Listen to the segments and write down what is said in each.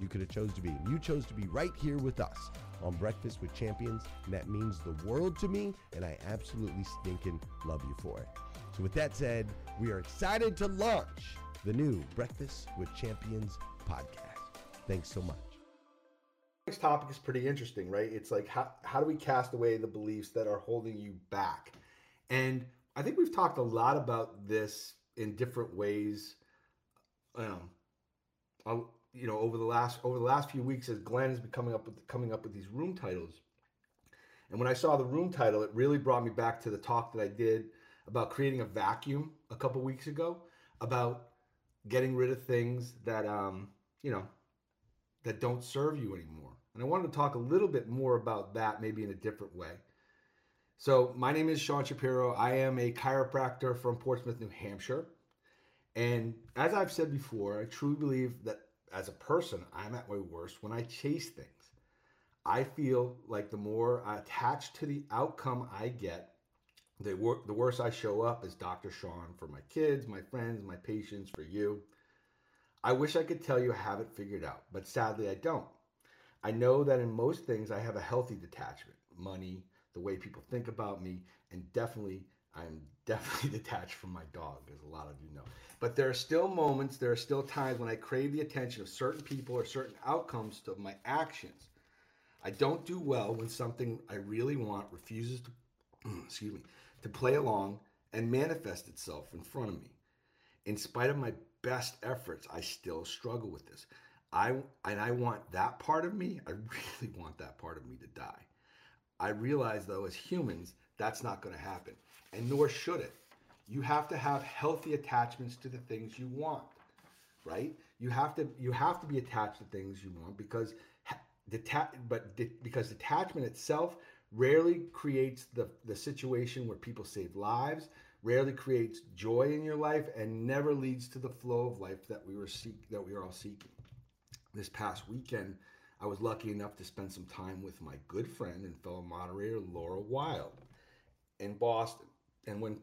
you could have chose to be. You chose to be right here with us on Breakfast with Champions, and that means the world to me, and I absolutely stinking love you for it. So with that said, we are excited to launch the new Breakfast with Champions podcast. Thanks so much. Next topic is pretty interesting, right? It's like how how do we cast away the beliefs that are holding you back? And I think we've talked a lot about this in different ways. Um, you know over the last over the last few weeks as Glenn has been coming up with coming up with these room titles. And when I saw the room title, it really brought me back to the talk that I did about creating a vacuum a couple weeks ago about getting rid of things that um, you know that don't serve you anymore. And I wanted to talk a little bit more about that maybe in a different way. So, my name is Sean Shapiro. I am a chiropractor from Portsmouth, New Hampshire. And as I've said before, I truly believe that as a person, I'm at my worst when I chase things. I feel like the more I attached to the outcome I get, the, wor- the worse I show up as Dr. Sean for my kids, my friends, my patients, for you. I wish I could tell you I have it figured out, but sadly I don't. I know that in most things I have a healthy detachment money, the way people think about me, and definitely I'm definitely detached from my dog, as a lot of you know. But there are still moments, there are still times when I crave the attention of certain people or certain outcomes of my actions. I don't do well when something I really want refuses to, excuse me, to play along and manifest itself in front of me. In spite of my best efforts, I still struggle with this. I and I want that part of me, I really want that part of me to die. I realize though as humans, that's not going to happen. And nor should it. You have to have healthy attachments to the things you want. Right? You have to you have to be attached to things you want because deta- but de- because detachment itself rarely creates the, the situation where people save lives, rarely creates joy in your life, and never leads to the flow of life that we were seek that we are all seeking. This past weekend, I was lucky enough to spend some time with my good friend and fellow moderator Laura Wild in Boston. And when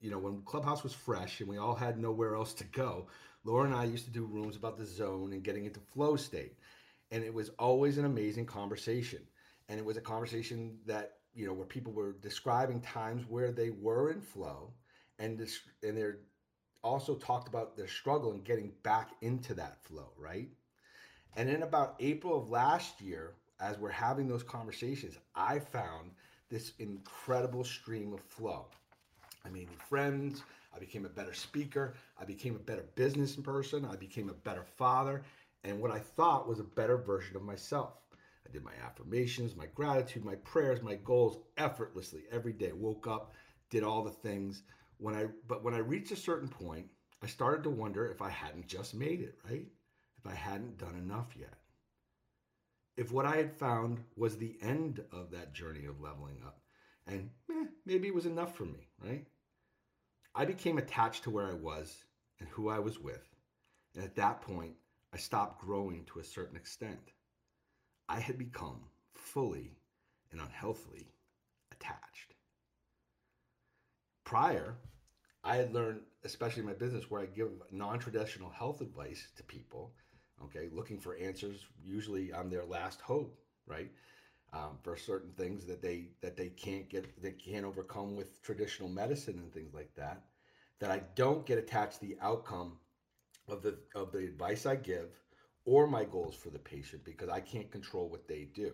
you know when Clubhouse was fresh and we all had nowhere else to go, Laura and I used to do rooms about the zone and getting into flow state. And it was always an amazing conversation. And it was a conversation that you know where people were describing times where they were in flow and this and they're also talked about their struggle in getting back into that flow right? And in about april of last year as we're having those conversations i found this incredible stream of flow i made new friends i became a better speaker i became a better business person i became a better father and what i thought was a better version of myself I did my affirmations, my gratitude, my prayers, my goals effortlessly every day. Woke up, did all the things. When I but when I reached a certain point, I started to wonder if I hadn't just made it, right? If I hadn't done enough yet. If what I had found was the end of that journey of leveling up, and eh, maybe it was enough for me, right? I became attached to where I was and who I was with. And at that point, I stopped growing to a certain extent. I had become fully and unhealthily attached. Prior, I had learned, especially in my business, where I give non traditional health advice to people, okay, looking for answers. Usually, I'm their last hope, right? Um, for certain things that they that they can't get they can't overcome with traditional medicine and things like that that I don't get attached to the outcome of the of the advice I give or my goals for the patient because I can't control what they do.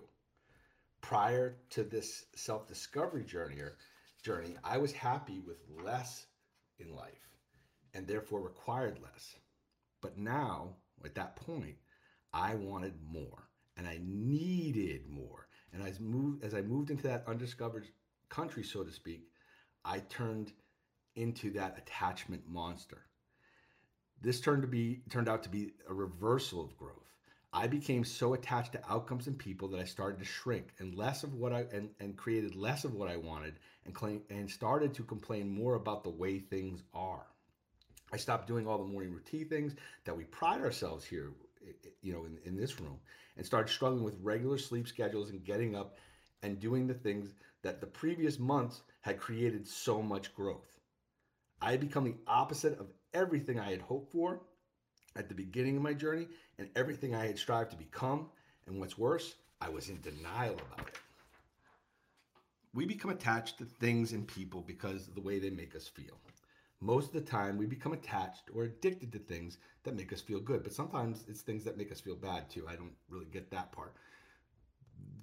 Prior to this self-discovery journey, journey, I was happy with less in life and therefore required less. But now, at that point, I wanted more and I needed more. And as moved as I moved into that undiscovered country, so to speak, I turned into that attachment monster. This turned to be turned out to be a reversal of growth. I became so attached to outcomes and people that I started to shrink and less of what I and, and created less of what I wanted and claim and started to complain more about the way things are. I stopped doing all the morning routine things that we pride ourselves here, you know, in, in this room, and started struggling with regular sleep schedules and getting up and doing the things that the previous months had created so much growth. I had become the opposite of everything I had hoped for at the beginning of my journey and everything I had strived to become. And what's worse, I was in denial about it. We become attached to things and people because of the way they make us feel. Most of the time, we become attached or addicted to things that make us feel good, but sometimes it's things that make us feel bad too. I don't really get that part.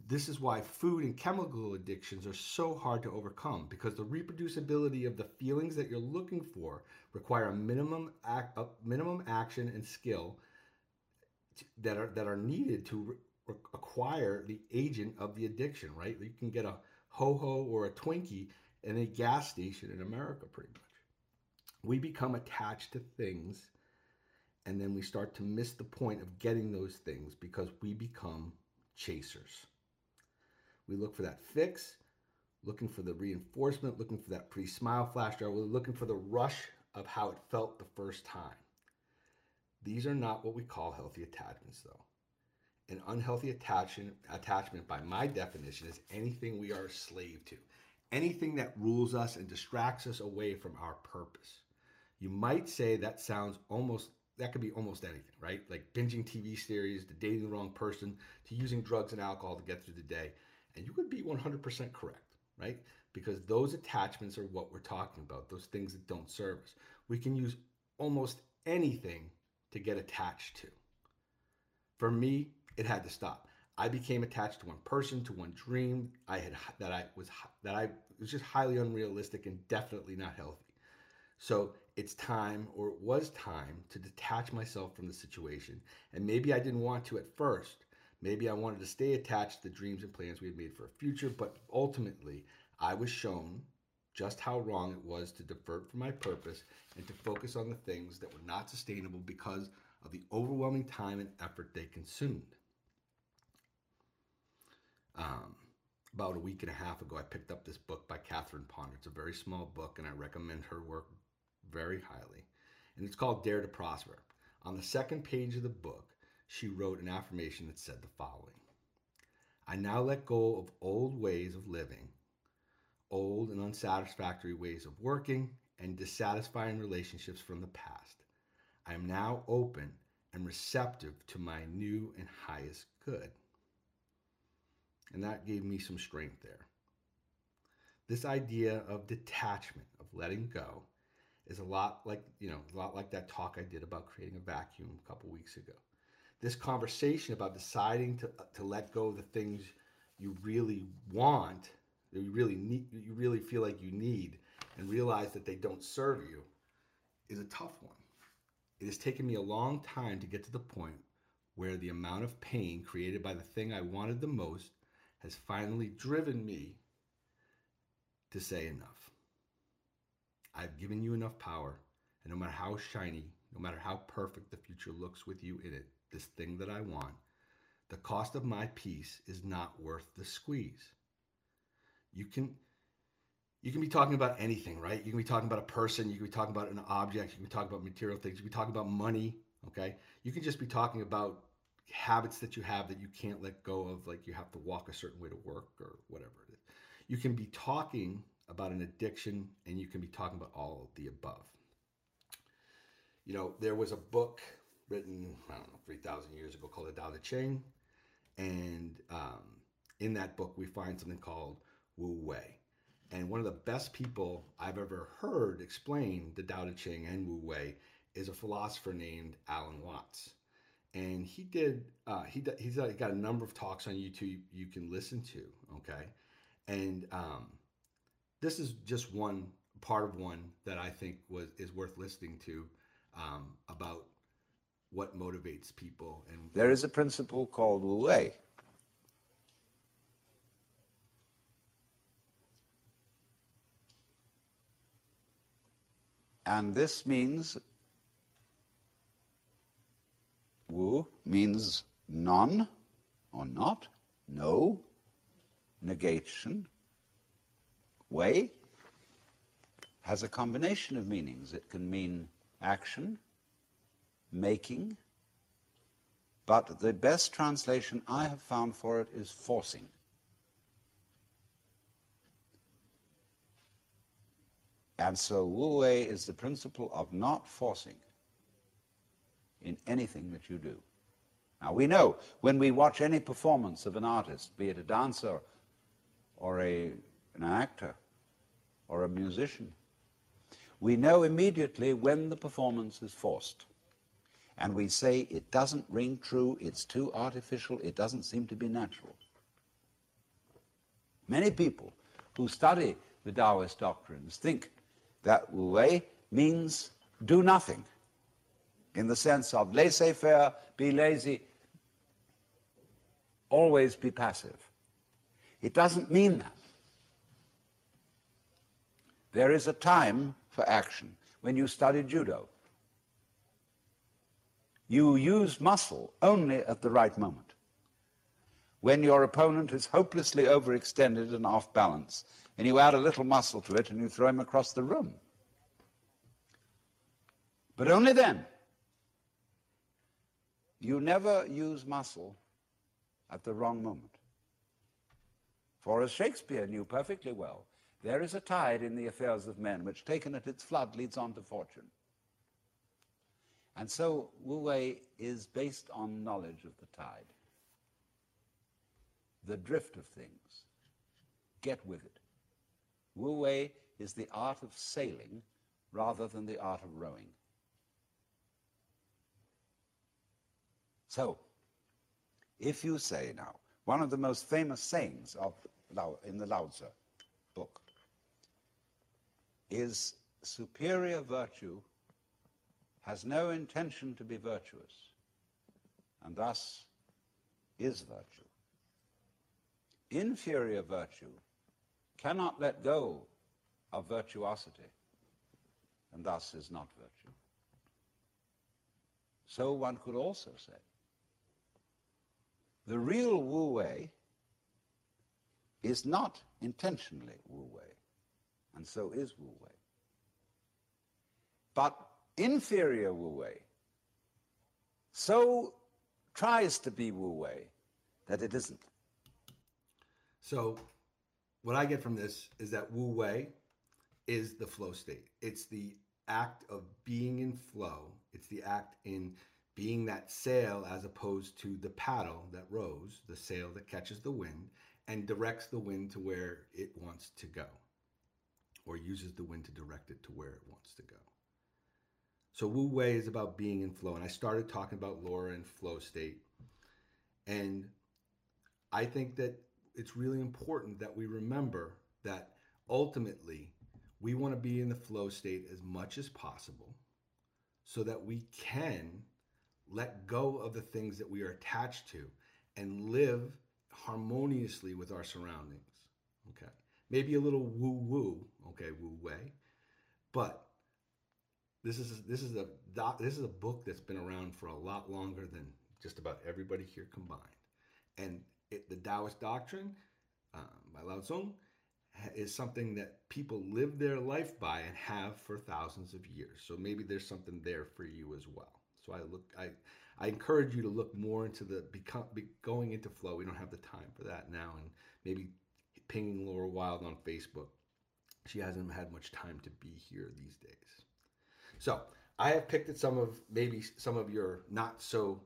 This is why food and chemical addictions are so hard to overcome because the reproducibility of the feelings that you're looking for require a minimum act, a minimum action and skill that are that are needed to re- acquire the agent of the addiction. Right? You can get a ho ho or a Twinkie in a gas station in America, pretty much. We become attached to things, and then we start to miss the point of getting those things because we become chasers. We look for that fix, looking for the reinforcement, looking for that pretty smile flash jar. We're looking for the rush of how it felt the first time. These are not what we call healthy attachments, though. An unhealthy attachment, attachment, by my definition, is anything we are a slave to, anything that rules us and distracts us away from our purpose. You might say that sounds almost that could be almost anything, right? Like binging TV series, to dating the wrong person, to using drugs and alcohol to get through the day. And you would be 100% correct, right? because those attachments are what we're talking about, those things that don't serve us. We can use almost anything to get attached to. For me, it had to stop. I became attached to one person, to one dream I had that I was that I was just highly unrealistic and definitely not healthy. So it's time, or it was time, to detach myself from the situation. And maybe I didn't want to at first. Maybe I wanted to stay attached to the dreams and plans we had made for a future, but ultimately, I was shown just how wrong it was to divert from my purpose and to focus on the things that were not sustainable because of the overwhelming time and effort they consumed. Um, about a week and a half ago, I picked up this book by Catherine Ponder. It's a very small book, and I recommend her work very highly. And it's called Dare to Prosper. On the second page of the book, she wrote an affirmation that said the following I now let go of old ways of living, old and unsatisfactory ways of working, and dissatisfying relationships from the past. I am now open and receptive to my new and highest good. And that gave me some strength there. This idea of detachment, of letting go, is a lot like, you know, a lot like that talk I did about creating a vacuum a couple weeks ago. This conversation about deciding to, uh, to let go of the things you really want, that you really need, you really feel like you need, and realize that they don't serve you, is a tough one. It has taken me a long time to get to the point where the amount of pain created by the thing I wanted the most has finally driven me to say enough. I've given you enough power, and no matter how shiny, no matter how perfect the future looks with you in it, this thing that I want, the cost of my peace is not worth the squeeze. You can you can be talking about anything, right? You can be talking about a person, you can be talking about an object, you can be talking about material things, you can be talking about money, okay? You can just be talking about habits that you have that you can't let go of, like you have to walk a certain way to work or whatever it is. You can be talking about an addiction and you can be talking about all the above. You know, there was a book written, I don't know, 3,000 years ago called The Tao Te Ching. And um, in that book, we find something called Wu Wei. And one of the best people I've ever heard explain the Tao Te Ching and Wu Wei is a philosopher named Alan Watts. And he did, uh, he, he's got a number of talks on YouTube you can listen to, okay? And um, this is just one part of one that I think was is worth listening to um, about what motivates people. And there is a principle called Wu Wei. And this means Wu means none or not, no, negation. Wei has a combination of meanings. It can mean action, making, but the best translation I have found for it is forcing. And so Wu Wei is the principle of not forcing in anything that you do. Now we know when we watch any performance of an artist, be it a dancer or a, an actor or a musician, we know immediately when the performance is forced. And we say it doesn't ring true, it's too artificial, it doesn't seem to be natural. Many people who study the Taoist doctrines think that Wu Wei means do nothing in the sense of laissez faire, be lazy, always be passive. It doesn't mean that. There is a time for action. When you study judo, you use muscle only at the right moment. When your opponent is hopelessly overextended and off balance, and you add a little muscle to it and you throw him across the room. But only then. You never use muscle at the wrong moment. For as Shakespeare knew perfectly well, there is a tide in the affairs of men which, taken at its flood, leads on to fortune. And so Wu Wei is based on knowledge of the tide, the drift of things. Get with it. Wu Wei is the art of sailing rather than the art of rowing. So, if you say now, one of the most famous sayings of in the Lao Tzu is superior virtue has no intention to be virtuous, and thus is virtue. Inferior virtue cannot let go of virtuosity, and thus is not virtue. So one could also say the real Wu Wei is not intentionally Wu Wei, and so is Wu Wei. But inferior Wu Wei so tries to be Wu Wei that it isn't. So, what I get from this is that Wu Wei is the flow state. It's the act of being in flow. It's the act in being that sail as opposed to the paddle that rows, the sail that catches the wind and directs the wind to where it wants to go, or uses the wind to direct it to where it wants to go. So Wu Wei is about being in flow. And I started talking about Laura and flow state. And I think that it's really important that we remember that ultimately we want to be in the flow state as much as possible so that we can let go of the things that we are attached to and live harmoniously with our surroundings. Okay. Maybe a little woo woo, okay, woo way, but this is this is a doc, this is a book that's been around for a lot longer than just about everybody here combined, and it, the Taoist doctrine um, by Lao Tzu is something that people live their life by and have for thousands of years. So maybe there's something there for you as well. So I look, I, I encourage you to look more into the become be, going into flow. We don't have the time for that now, and maybe pinging Laura Wild on Facebook. She hasn't had much time to be here these days. So I have picked at some of maybe some of your not so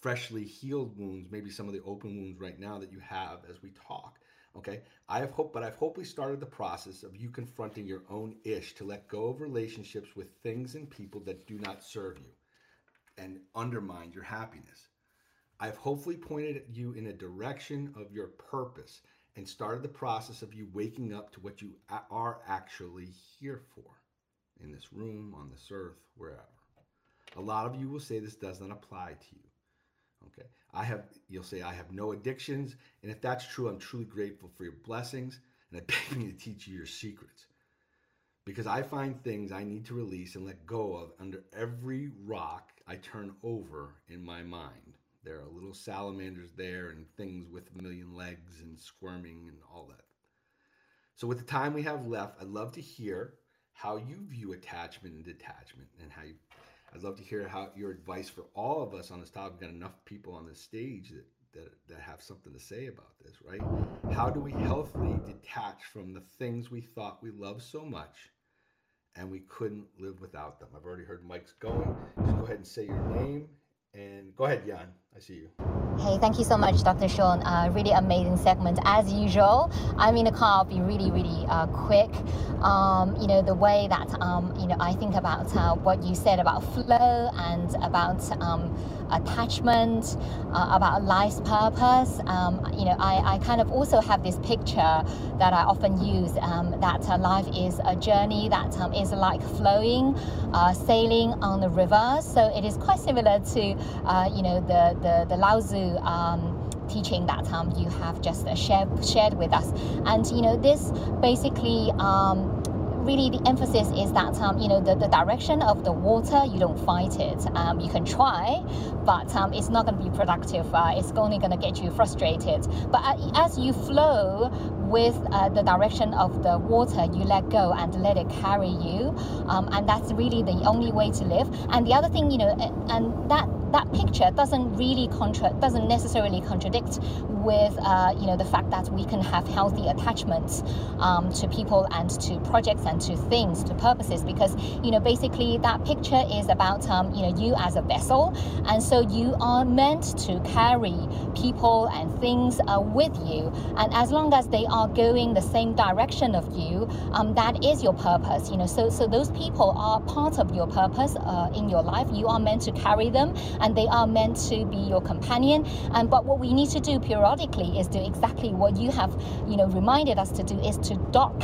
freshly healed wounds, maybe some of the open wounds right now that you have as we talk. Okay, I have hope, but I've hopefully started the process of you confronting your own ish to let go of relationships with things and people that do not serve you and undermine your happiness. I've hopefully pointed you in a direction of your purpose and started the process of you waking up to what you are actually here for in this room, on this earth, wherever. A lot of you will say this does not apply to you. Okay. I have, you'll say, I have no addictions. And if that's true, I'm truly grateful for your blessings. And I beg me to teach you your secrets. Because I find things I need to release and let go of under every rock I turn over in my mind. There are little salamanders there and things with a million legs and squirming and all that. So, with the time we have left, I'd love to hear how you view attachment and detachment and how you I'd love to hear how your advice for all of us on this topic. We've got enough people on this stage that, that, that have something to say about this, right? How do we healthily detach from the things we thought we loved so much and we couldn't live without them? I've already heard Mike's going. Just go ahead and say your name and go ahead, Jan. I see you. Hey, thank you so much, Dr. Sean. Uh, really amazing segment as usual. I'm in the car. I'll be really, really uh, quick. Um, you know the way that um, you know I think about uh, what you said about flow and about um, attachment, uh, about life's purpose. Um, you know, I, I kind of also have this picture that I often use um, that uh, life is a journey that um, is like flowing, uh, sailing on the river. So it is quite similar to you know the the the Lao Tzu um, teaching that um, you have just uh, shared shared with us. And you know, this basically. Um, really the emphasis is that um, you know the, the direction of the water you don't fight it um, you can try but um, it's not going to be productive uh, it's only going to get you frustrated but uh, as you flow with uh, the direction of the water you let go and let it carry you. Um, and that's really the only way to live. And the other thing you know and that that picture doesn't really contra- doesn't necessarily contradict with uh, you know the fact that we can have healthy attachments um, to people and to projects and to things to purposes. Because you know basically that picture is about um, you know you as a vessel. And so you are meant to carry people and things uh, with you. And as long as they are going the same direction of you um, that is your purpose you know. So so those people are part of your purpose uh, in your life. You are meant to carry them and they are meant to be your companion. And but what we need to do periodically is do exactly what you have you know reminded us to do is to dock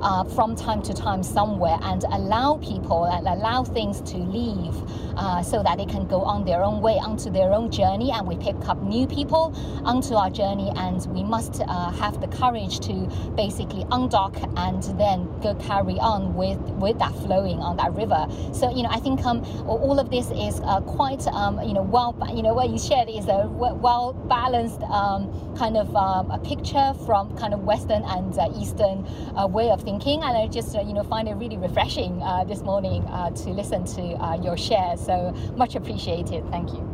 uh, from time to time somewhere and allow people and allow things to leave uh, so that they can go on their own way onto their own journey and we pick up new people onto our journey and we must uh, have the courage to basically undock and then go carry on with with that flowing on that river. So you know i think um, all of this is uh, quite um, you know well you know what you shared is a well balanced um, kind of um, a picture from kind of western and uh, eastern uh, way of thinking. And i just uh, you know find it really refreshing uh, this morning to listen to your share. So much appreciated. Thank you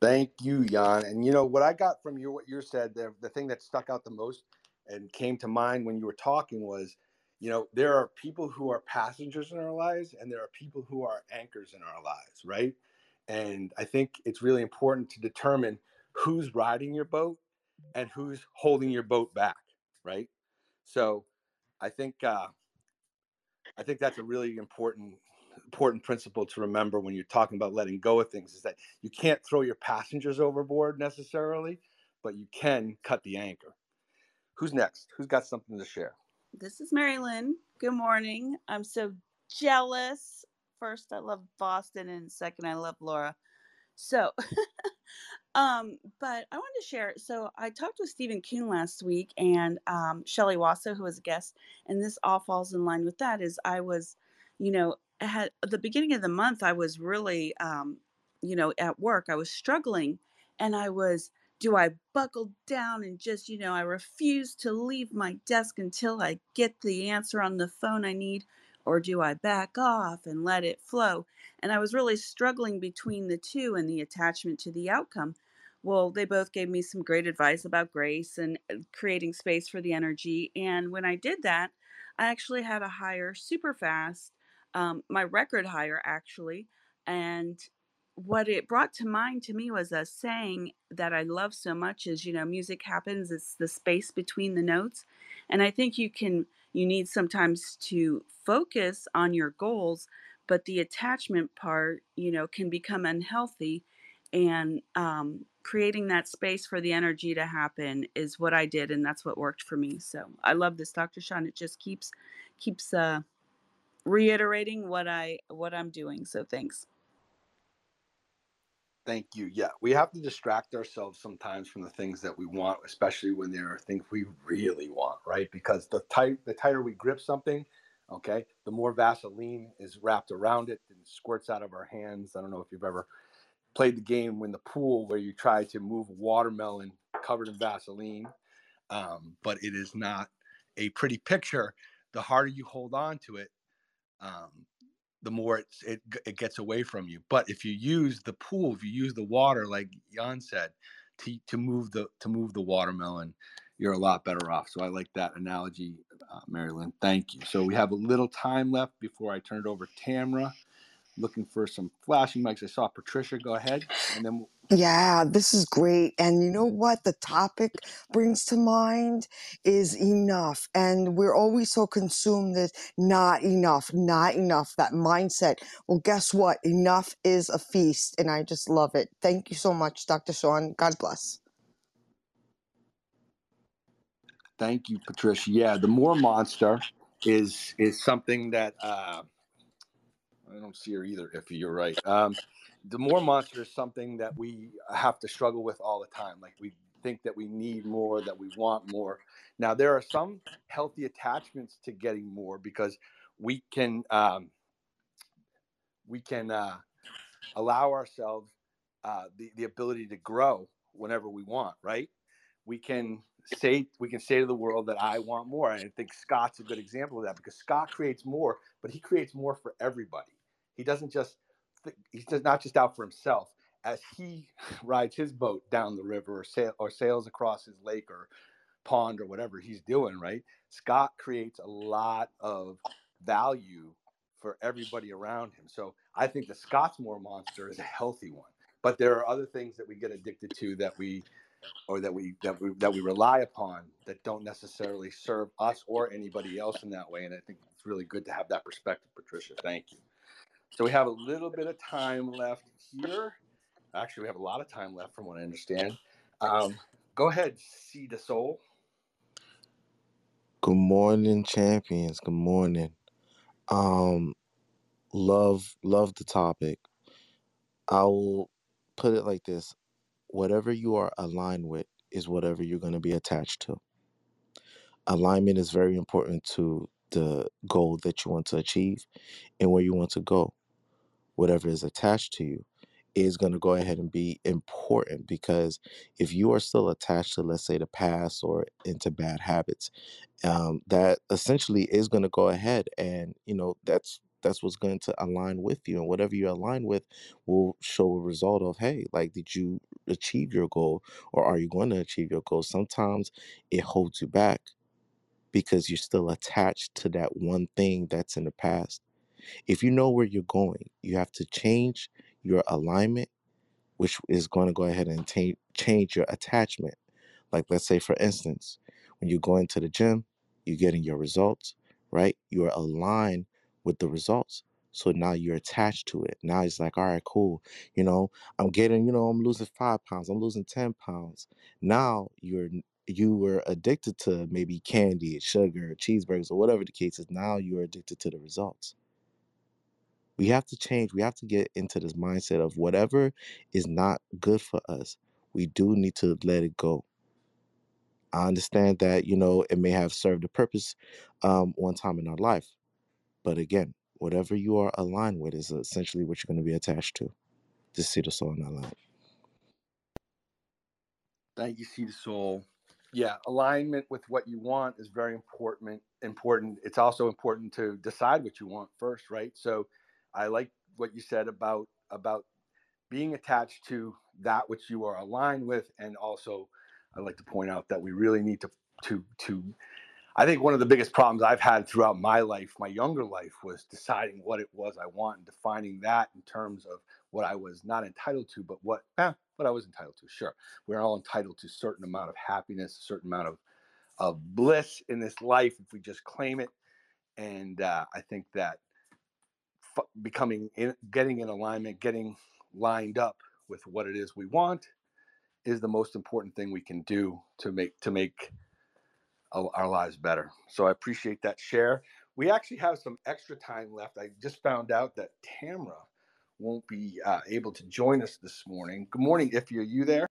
Thank you, Jan. And you know what I got from you, what you said, the, the thing that stuck out the most and came to mind when you were talking was, you know, there are people who are passengers in our lives and there are people who are anchors in our lives, right? And I think it's really important to determine who's riding your boat and who's holding your boat back, right? So I think uh, I think that's a really important important principle to remember when you're talking about letting go of things is that you can't throw your passengers overboard necessarily, but you can cut the anchor. Who's next? Who's got something to share? This is Mary Lynn. Good morning. I'm so jealous. First, I love Boston, and second, I love Laura. So, um, but I wanted to share. So, I talked with Stephen Kuhn last week and um, Shelly Wasso, who was a guest, and this all falls in line with that. Is I was, you know, at the beginning of the month, I was really, um, you know, at work, I was struggling and I was, do I buckle down and just, you know, I refuse to leave my desk until I get the answer on the phone I need, or do I back off and let it flow? And I was really struggling between the two and the attachment to the outcome. Well, they both gave me some great advice about grace and uh, creating space for the energy. And when I did that, I actually had a higher super fast um, my record higher actually. And what it brought to mind to me was a saying that I love so much is, you know, music happens, it's the space between the notes. And I think you can, you need sometimes to focus on your goals, but the attachment part, you know, can become unhealthy. And um, creating that space for the energy to happen is what I did, and that's what worked for me. So I love this, Dr. Sean. It just keeps keeps uh, reiterating what I what I'm doing. So thanks. Thank you. Yeah, we have to distract ourselves sometimes from the things that we want, especially when there are things we really want, right? Because the tight the tighter we grip something, okay, the more Vaseline is wrapped around it and squirts out of our hands. I don't know if you've ever played the game in the pool where you try to move watermelon covered in Vaseline, um, but it is not a pretty picture. The harder you hold on to it, um, the more it, it it gets away from you. But if you use the pool, if you use the water, like Jan said, to to move the to move the watermelon, you're a lot better off. So I like that analogy, uh, Marilyn. Thank you. So we have a little time left before I turn it over to Tamra. Looking for some flashing mics. I saw Patricia. Go ahead, and then yeah, this is great. And you know what the topic brings to mind is enough. And we're always so consumed that not enough, not enough, that mindset. Well, guess what? Enough is a feast. And I just love it. Thank you so much, Dr. Sean. God bless. Thank you, Patricia. Yeah, the more monster is is something that uh, I don't see her either. If you're right, um, the more monster is something that we have to struggle with all the time. Like we think that we need more, that we want more. Now there are some healthy attachments to getting more because we can um, we can uh, allow ourselves uh, the the ability to grow whenever we want. Right? We can say we can say to the world that I want more. And I think Scott's a good example of that because Scott creates more, but he creates more for everybody. He doesn't just he's just not just out for himself. As he rides his boat down the river or, sail, or sails across his lake or pond or whatever he's doing, right? Scott creates a lot of value for everybody around him. So I think the Scottsmore monster is a healthy one. But there are other things that we get addicted to that we or that we that we that we rely upon that don't necessarily serve us or anybody else in that way. And I think it's really good to have that perspective, Patricia. Thank you. So we have a little bit of time left here. Actually, we have a lot of time left from what I understand. Um, go ahead, see the soul. Good morning, champions. Good morning. Um, love love the topic. I will put it like this: whatever you are aligned with is whatever you're going to be attached to. Alignment is very important to the goal that you want to achieve and where you want to go. Whatever is attached to you is going to go ahead and be important because if you are still attached to, let's say, the past or into bad habits, um, that essentially is going to go ahead and you know that's that's what's going to align with you and whatever you align with will show a result of hey like did you achieve your goal or are you going to achieve your goal sometimes it holds you back because you're still attached to that one thing that's in the past. If you know where you're going you have to change your alignment which is going to go ahead and ta- change your attachment. Like let's say for instance when you go into the gym you're getting your results right? You're aligned with the results. So now you're attached to it. Now it's like all right cool. You know i'm getting you know i'm losing five pounds i'm losing 10 pounds. Now you're you were addicted to maybe candy sugar cheeseburgers or whatever the case is now you're addicted to the results we have to change we have to get into this mindset of whatever is not good for us we do need to let it go i understand that you know it may have served a purpose um, one time in our life but again whatever you are aligned with is essentially what you're going to be attached to just see the soul in that life. Thank you, see the soul. Yeah, alignment with what you want is very important. Important. It's also important to decide what you want first, right? So, I like what you said about about being attached to that which you are aligned with, and also I like to point out that we really need to to to. I think one of the biggest problems I've had throughout my life, my younger life, was deciding what it was I want and defining that in terms of what I was not entitled to, but what eh, what I was entitled to. Sure, we're all entitled to a certain amount of happiness, a certain amount of of bliss in this life if we just claim it. And uh, I think that f- becoming in, getting in alignment, getting lined up with what it is we want, is the most important thing we can do to make to make our lives better. So I appreciate that share. We actually have some extra time left. I just found out that Tamra won't be uh, able to join us this morning. Good morning, if you're you there.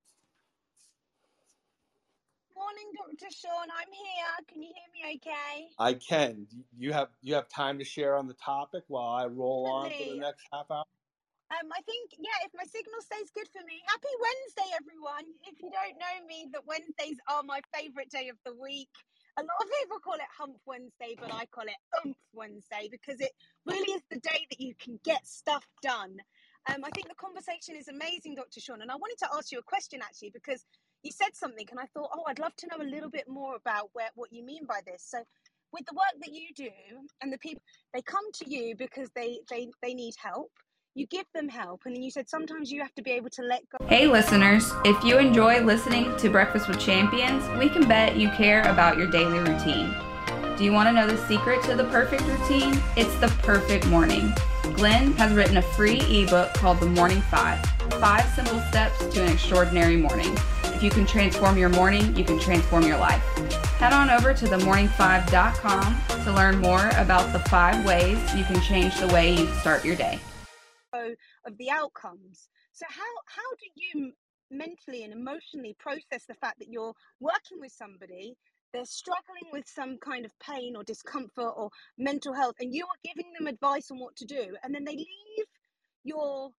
Morning, Dr. Sean. I'm here. Can you hear me okay? I can. You have you have time to share on the topic while I roll on for the next half hour. Um, I think, yeah, if my signal stays good for me. Happy Wednesday, everyone. If you don't know me, that Wednesdays are my favourite day of the week. A lot of people call it Hump Wednesday, but I call it Oomph Wednesday because it really is the day that you can get stuff done. Um, I think the conversation is amazing, Dr. Sean. And I wanted to ask you a question actually because you said something and I thought, oh, I'd love to know a little bit more about where, what you mean by this. So, with the work that you do and the people, they come to you because they, they, they need help. You give them help. And then you said sometimes you have to be able to let go. Hey, listeners, if you enjoy listening to Breakfast with Champions, we can bet you care about your daily routine. Do you want to know the secret to the perfect routine? It's the perfect morning. Glenn has written a free ebook called The Morning Five Five Simple Steps to an Extraordinary Morning. If you can transform your morning, you can transform your life. Head on over to themorning5.com to learn more about the five ways you can change the way you start your day. Of the outcomes. So how how do you mentally and emotionally process the fact that you're working with somebody, they're struggling with some kind of pain or discomfort or mental health, and you are giving them advice on what to do, and then they leave your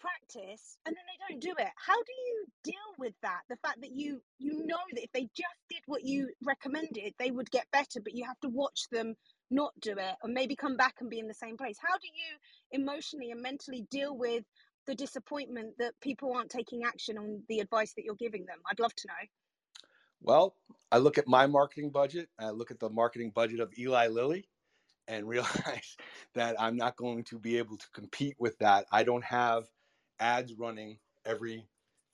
practice and then they don't do it? How do you deal with that? The fact that you you know that if they just did what you recommended they would get better but you have to watch them not do it or maybe come back and be in the same place. How do you emotionally and mentally deal with the disappointment that people aren't taking action on the advice that you're giving them? I'd love to know. Well, I look at my marketing budget, I look at the marketing budget of Eli Lilly and realize that I'm not going to be able to compete with that. I don't have ads running every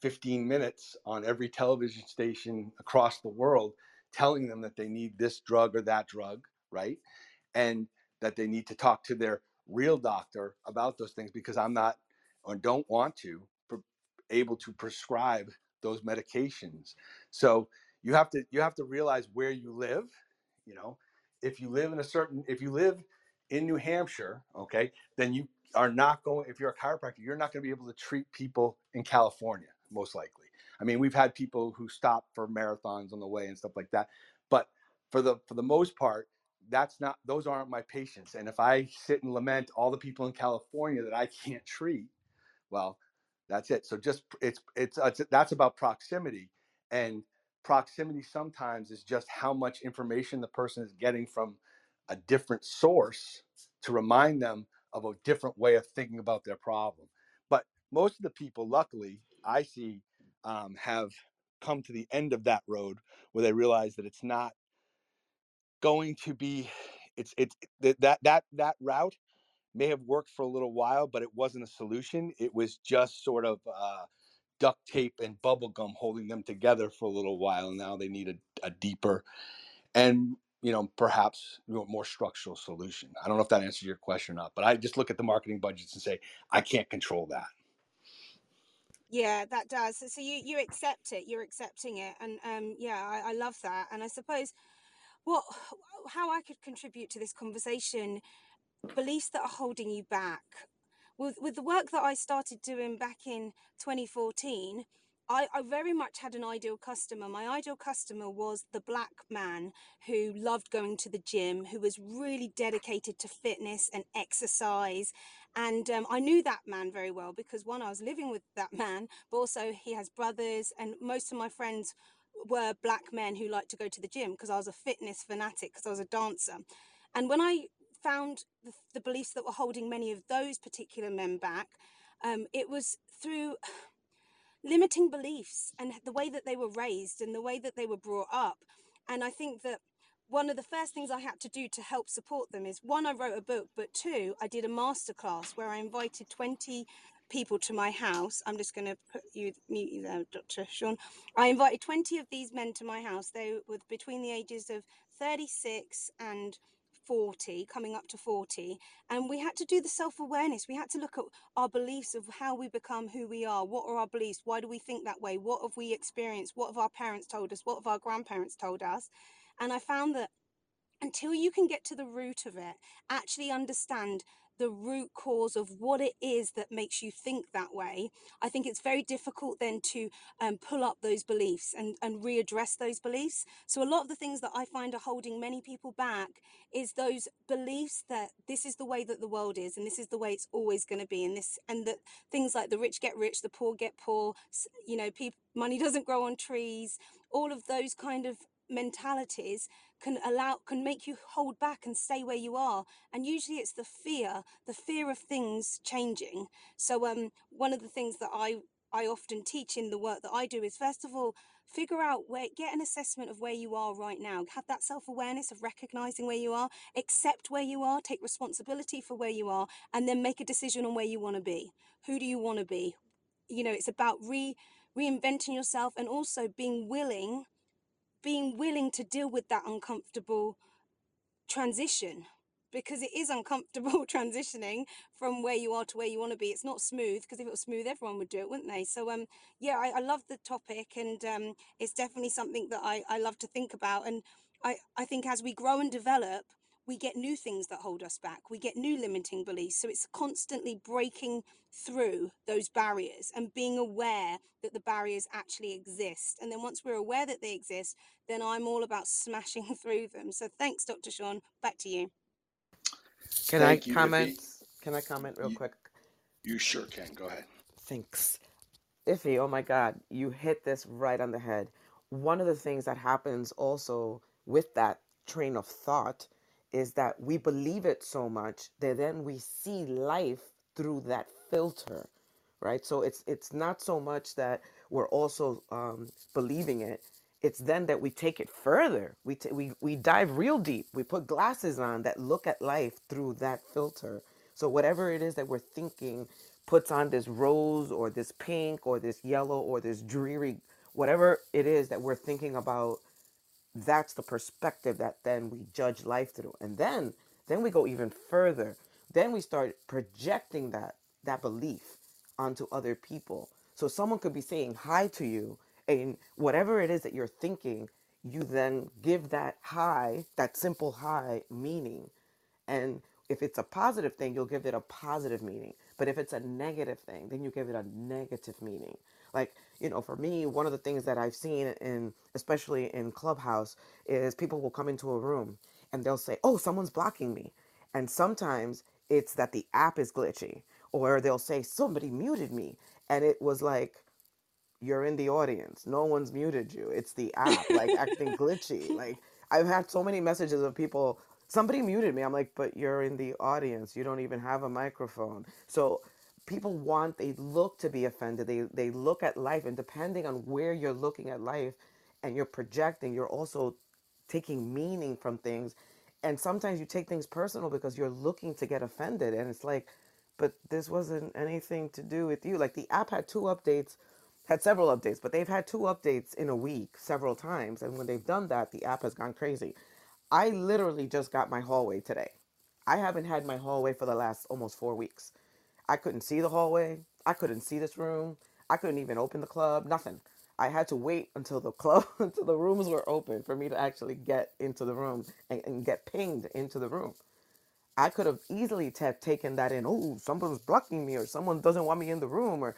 15 minutes on every television station across the world telling them that they need this drug or that drug, right? And that they need to talk to their real doctor about those things because I'm not or don't want to able to prescribe those medications. So you have to you have to realize where you live, you know. If you live in a certain if you live in New Hampshire, okay, then you are not going if you're a chiropractor, you're not going to be able to treat people in California most likely. I mean, we've had people who stop for marathons on the way and stuff like that. But for the for the most part, that's not those aren't my patients. And if I sit and lament all the people in California that I can't treat, well, that's it. So just it's it's, it's that's about proximity and proximity sometimes is just how much information the person is getting from a different source to remind them of a different way of thinking about their problem. But most of the people, luckily, I see um, have come to the end of that road where they realize that it's not going to be it's it's that that that route may have worked for a little while but it wasn't a solution it was just sort of uh, duct tape and bubble gum holding them together for a little while now they need a, a deeper and you know perhaps you know, more structural solution i don't know if that answers your question or not but i just look at the marketing budgets and say i can't control that yeah, that does. So you you accept it. You're accepting it, and um, yeah, I, I love that. And I suppose what how I could contribute to this conversation, beliefs that are holding you back. With with the work that I started doing back in 2014, I, I very much had an ideal customer. My ideal customer was the black man who loved going to the gym, who was really dedicated to fitness and exercise. And um, I knew that man very well because one, I was living with that man, but also he has brothers, and most of my friends were black men who liked to go to the gym because I was a fitness fanatic, because I was a dancer. And when I found the, the, beliefs that were holding many of those particular men back, um, it was through limiting beliefs and the way that they were raised and the way that they were brought up. And I think that one of the first things I had to do to help support them is one, I wrote a book, but two, I did a masterclass where I invited 20 people to my house. I'm just going to put you mute you there, Dr. Sean. I invited 20 of these men to my house. They were between the ages of 36 and 40, coming up to 40, and we had to do the self awareness. We had to look at our beliefs of how we become who we are. What are our beliefs? Why do we think that way? What have we experienced? What have our parents told us? What have our grandparents told us? And I found that until you can get to the root of it, actually understand the root cause of what it is that makes you think that way, I think it's very difficult then to um, pull up those beliefs and, and readdress those beliefs. So, a lot of the things that I find are holding many people back is those beliefs that this is the way that the world is and this is the way it's always going to be and this and that things like the rich get rich the poor get poor you know people money doesn't grow on trees all of those kind of mentalities can allow can make you hold back and stay where you are and usually it's the fear the fear of things changing. So um one of the things that i i often teach in the work that i do is first of all figure out where get an assessment of where you are right now. Have that self-awareness of recognizing where you are accept where you are take responsibility for where you are and then make a decision on where you want to be. Who do you want to be? You know it's about re reinventing yourself and also being willing being willing to deal with that uncomfortable transition because it is uncomfortable transitioning from where you are to where you want to be. It's not smooth because if it was smooth, everyone would do it, wouldn't they? So, um, yeah, I, I love the topic and um, it's definitely something that I, I love to think about. And I, I think as we grow and develop, we get new things that hold us back. We get new limiting beliefs. So it's constantly breaking through those barriers and being aware that the barriers actually exist. And then once we're aware that they exist, then I'm all about smashing through them. So thanks, Dr. Sean. Back to you. Can Thank I you, comment? Iffy. Can I comment real you, quick? You sure can. Go ahead. Thanks. Iffy, oh my God, you hit this right on the head. One of the things that happens also with that train of thought is that we believe it so much that then we see life through that filter right? So it's it's not so much that we're also um, believing it. It's then that we take it further. We, t- we we dive real deep. We put glasses on that look at life through that filter. So whatever it is that we're thinking puts on this rose or this pink or this yellow or this dreary whatever it is that we're thinking about that's the perspective that then we judge life through. And then then we go even further. Then we start projecting that that belief onto other people. So someone could be saying hi to you and whatever it is that you're thinking you then give that hi that simple hi meaning. And if it's a positive thing you'll give it a positive meaning. But if it's a negative thing then you give it a negative meaning. Like you know for me one of the things that i've seen in especially in clubhouse is people will come into a room and they'll say oh someone's blocking me. And sometimes it's that the app is glitchy or they'll say somebody muted me. And it was like you're in the audience. No one's muted you. It's the app like acting glitchy. Like i've had so many messages of people somebody muted me. I'm like but you're in the audience. You don't even have a microphone. So people want they look to be offended. They they look at life and depending on where you're looking at life and you're projecting you're also taking meaning from things. And sometimes you take things personal because you're looking to get offended and it's like but this wasn't anything to do with you. Like the app had two updates had several updates but they've had two updates in a week several times and when they've done that the app has gone crazy. I literally just got my hallway today. I haven't had my hallway for the last almost four weeks I couldn't see the hallway. I couldn't see this room. I couldn't even open the club. Nothing. I had to wait until the club, until the rooms were open for me to actually get into the room and, and get pinged into the room. I could have easily t- taken that in. Oh, someone's blocking me, or someone doesn't want me in the room, or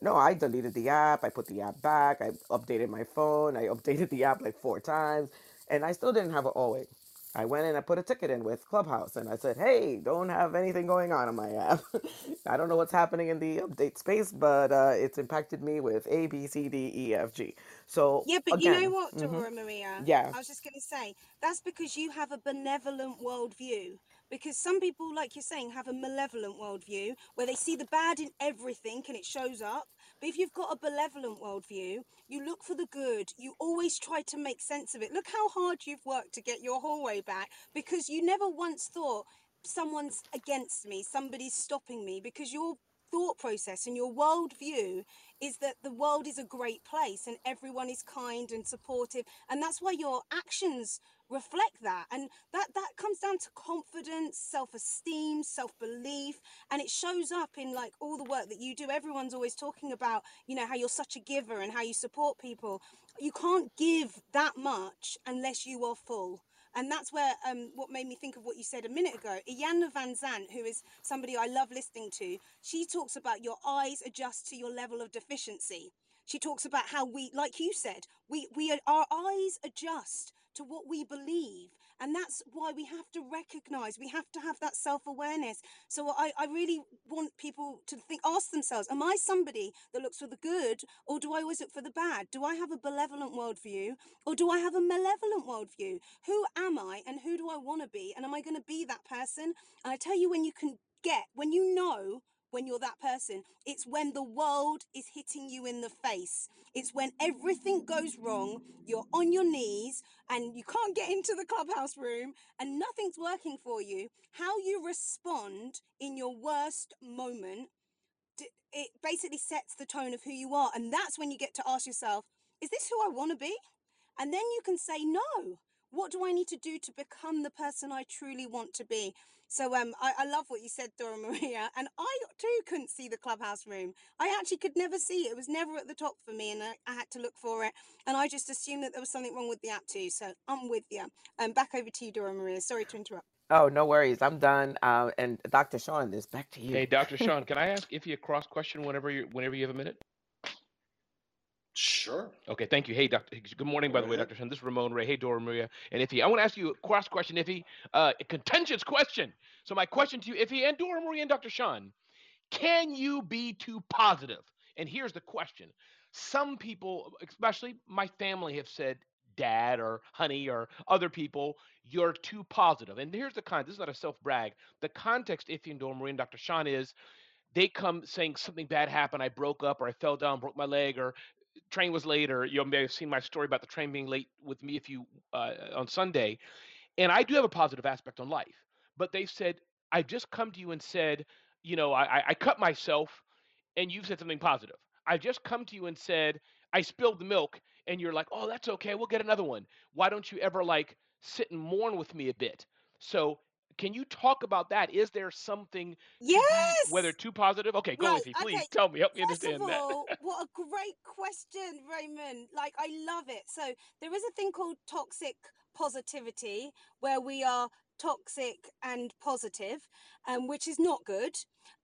no, I deleted the app. I put the app back. I updated my phone. I updated the app like four times, and I still didn't have it always. I went and I put a ticket in with Clubhouse and I said, hey, don't have anything going on in my app. I don't know what's happening in the update space, but uh, it's impacted me with A, B, C, D, E, F, G. So, Yeah, but you know what, mhm, Dora Maria? yeah, I was just going to say that's because you have a benevolent worldview. Because some people, like you're saying, have a malevolent worldview where they see the bad in everything and it shows up. But if you've got a benevolent worldview, you look for the good. You always try to make sense of it. Look how hard you've worked to get your hallway back because you never once thought someone's against me, somebody's stopping me, because your thought process and your worldview is that the world is a great place and everyone is kind and supportive and that's why your actions reflect that and that that comes down to confidence self-esteem self-belief and it shows up in like all the work that you do everyone's always talking about you know how you're such a giver and how you support people you can't give that much unless you are full and that's where um, what made me think of what you said a minute ago. Iyanla Vanzant, who is somebody I love listening to, she talks about your eyes adjust to your level of deficiency. She talks about how we, like you said, we, we our eyes adjust to what we believe. And that's why we have to recognize, we have to have that self awareness. So I, I really want people to think, ask themselves, am I somebody that looks for the good or do I always look for the bad? Do I have a benevolent worldview or do I have a malevolent worldview? Who am I and who do I want to be? And am I going to be that person? And I tell you, when you can get, when you know when you're that person. It's when the world is hitting you in the face. It's when everything goes wrong, you're on your knees and you can't get into the clubhouse room and nothing's working for you. How you respond in your worst moment, it basically sets the tone of who you are. And that's when you get to ask yourself, is this who I want to be? And then you can say, no. What do I need to do to become the person I truly want to be? So um, I, I love what you said, Dora Maria. And I too couldn't see the clubhouse room. I actually could never see it. It was never at the top for me, and I, I had to look for it. And I just assumed that there was something wrong with the app too. So I'm with you. Um, back over to you, Dora Maria. Sorry to interrupt. Oh, no worries. I'm done. Uh, and Dr. Sean, this back to you. Hey, Dr. Sean, can I ask if you a cross question whenever you whenever you have a minute? Sure. Okay, thank you. Hey, Dr. Good morning, by Go the way. Dr. Sean. This is Ramon Ray. Hey, Dora Maria and Iffy. I want to ask you a cross question, Iffy. Uh, a contentious question. So my question to you, Iffy, and Dora Maria and Dr. Sean, can you be too positive? And here's the question. Some people, especially my family, have said, dad or honey or other people, you're too positive. And here's the con. This is not a self brag. The context, Iffy and Dora Maria and Dr. Sean is they come saying something bad happened. I broke up or I fell down, broke my leg, or train was late, or you may have seen my story about the train being late with me if you uh, on Sunday. And I do have a positive aspect on life, but they said I've just come to you and said, you know, I, I cut myself, and you've said something positive. I've just come to you and said I spilled the milk, and you're like, oh, that's okay, we'll get another one. Why don't you ever like sit and mourn with me a bit? So can you talk about that? Is there something be whether too positive? Okay, go Right. Iffy, please Okay. tell me, help me First of understand that. all, what a great question, Raymond. Like, I love it. So, there is a thing called toxic positivity where we are toxic and positive, um, which is not good.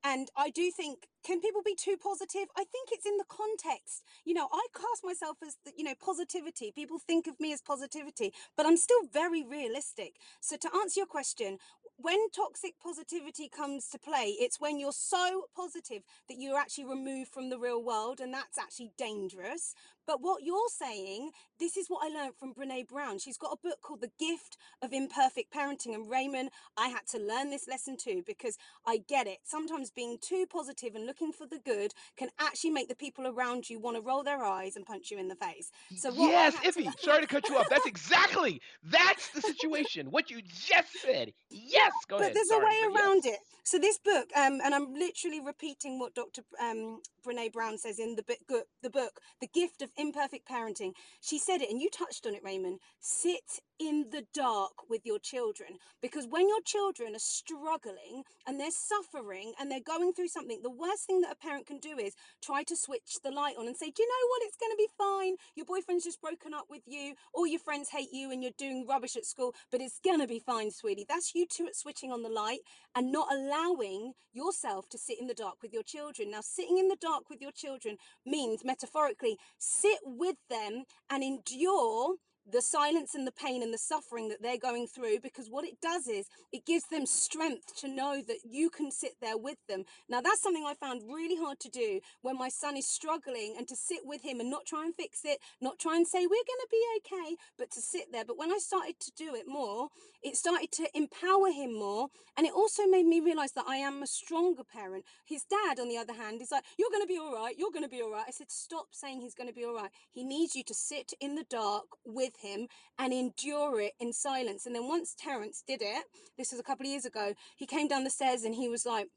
And I do think, can people be too positive? I think it's in the context. You know, I cast myself as, you know, positivity. People think of me as positivity, but I'm still very realistic. So, to answer your question, when toxic positivity comes to play, it's when you're so positive that you're actually removed from the real world, and that's actually dangerous. But what you're saying, this is what I learned from Brene Brown. She's got a book called The Gift of Imperfect Parenting. And Raymond, I had to learn this lesson too because I get it. Sometimes being too positive and looking for the good can actually make the people around you want to roll their eyes and punch you in the face. So, what Yes, had to Iffy, sorry to cut you off. That's exactly that's the situation. What you just said. Yes, go but ahead. But there's Sorry, a way but yes. around it. So this book, um, and I'm literally repeating what Dr. Um, Brene Brown says in the book, the book, The Gift of Imperfect Parenting. She said it, and you touched on it, Raymond. Sit in the dark with your children, because when your children are struggling and they're suffering and they're going through something, the worst thing that a parent can do is try to switch the light on and say, "Do you know what? It's going to be fine. Your boyfriend's just broken up with you. All your friends hate you, and you're doing rubbish at school, but it's going to be fine, sweetie." That's you two at switching on the light and not allowing yourself to sit in the dark with your children. Now, sitting in the dark with your children means metaphorically sit with them and endure the silence and the pain and the suffering that they're going through because what it does is it gives them strength to know that you can sit there with them. Now, that's something I found really hard to do when my son is struggling and to sit with him and not try and fix it, not try and say, we're going to be okay, but to sit there. But when I started to do it more, it started to empower him more. And it also made me realize that I am a stronger parent. His dad, on the other hand, is like, you're going to be all right. You're going to be all right. I said, stop saying he's going to be all right. He needs you to sit in the dark with him and endure it in silence. And then once Terence did it, this was a couple of years ago, he came down the stairs and he was like,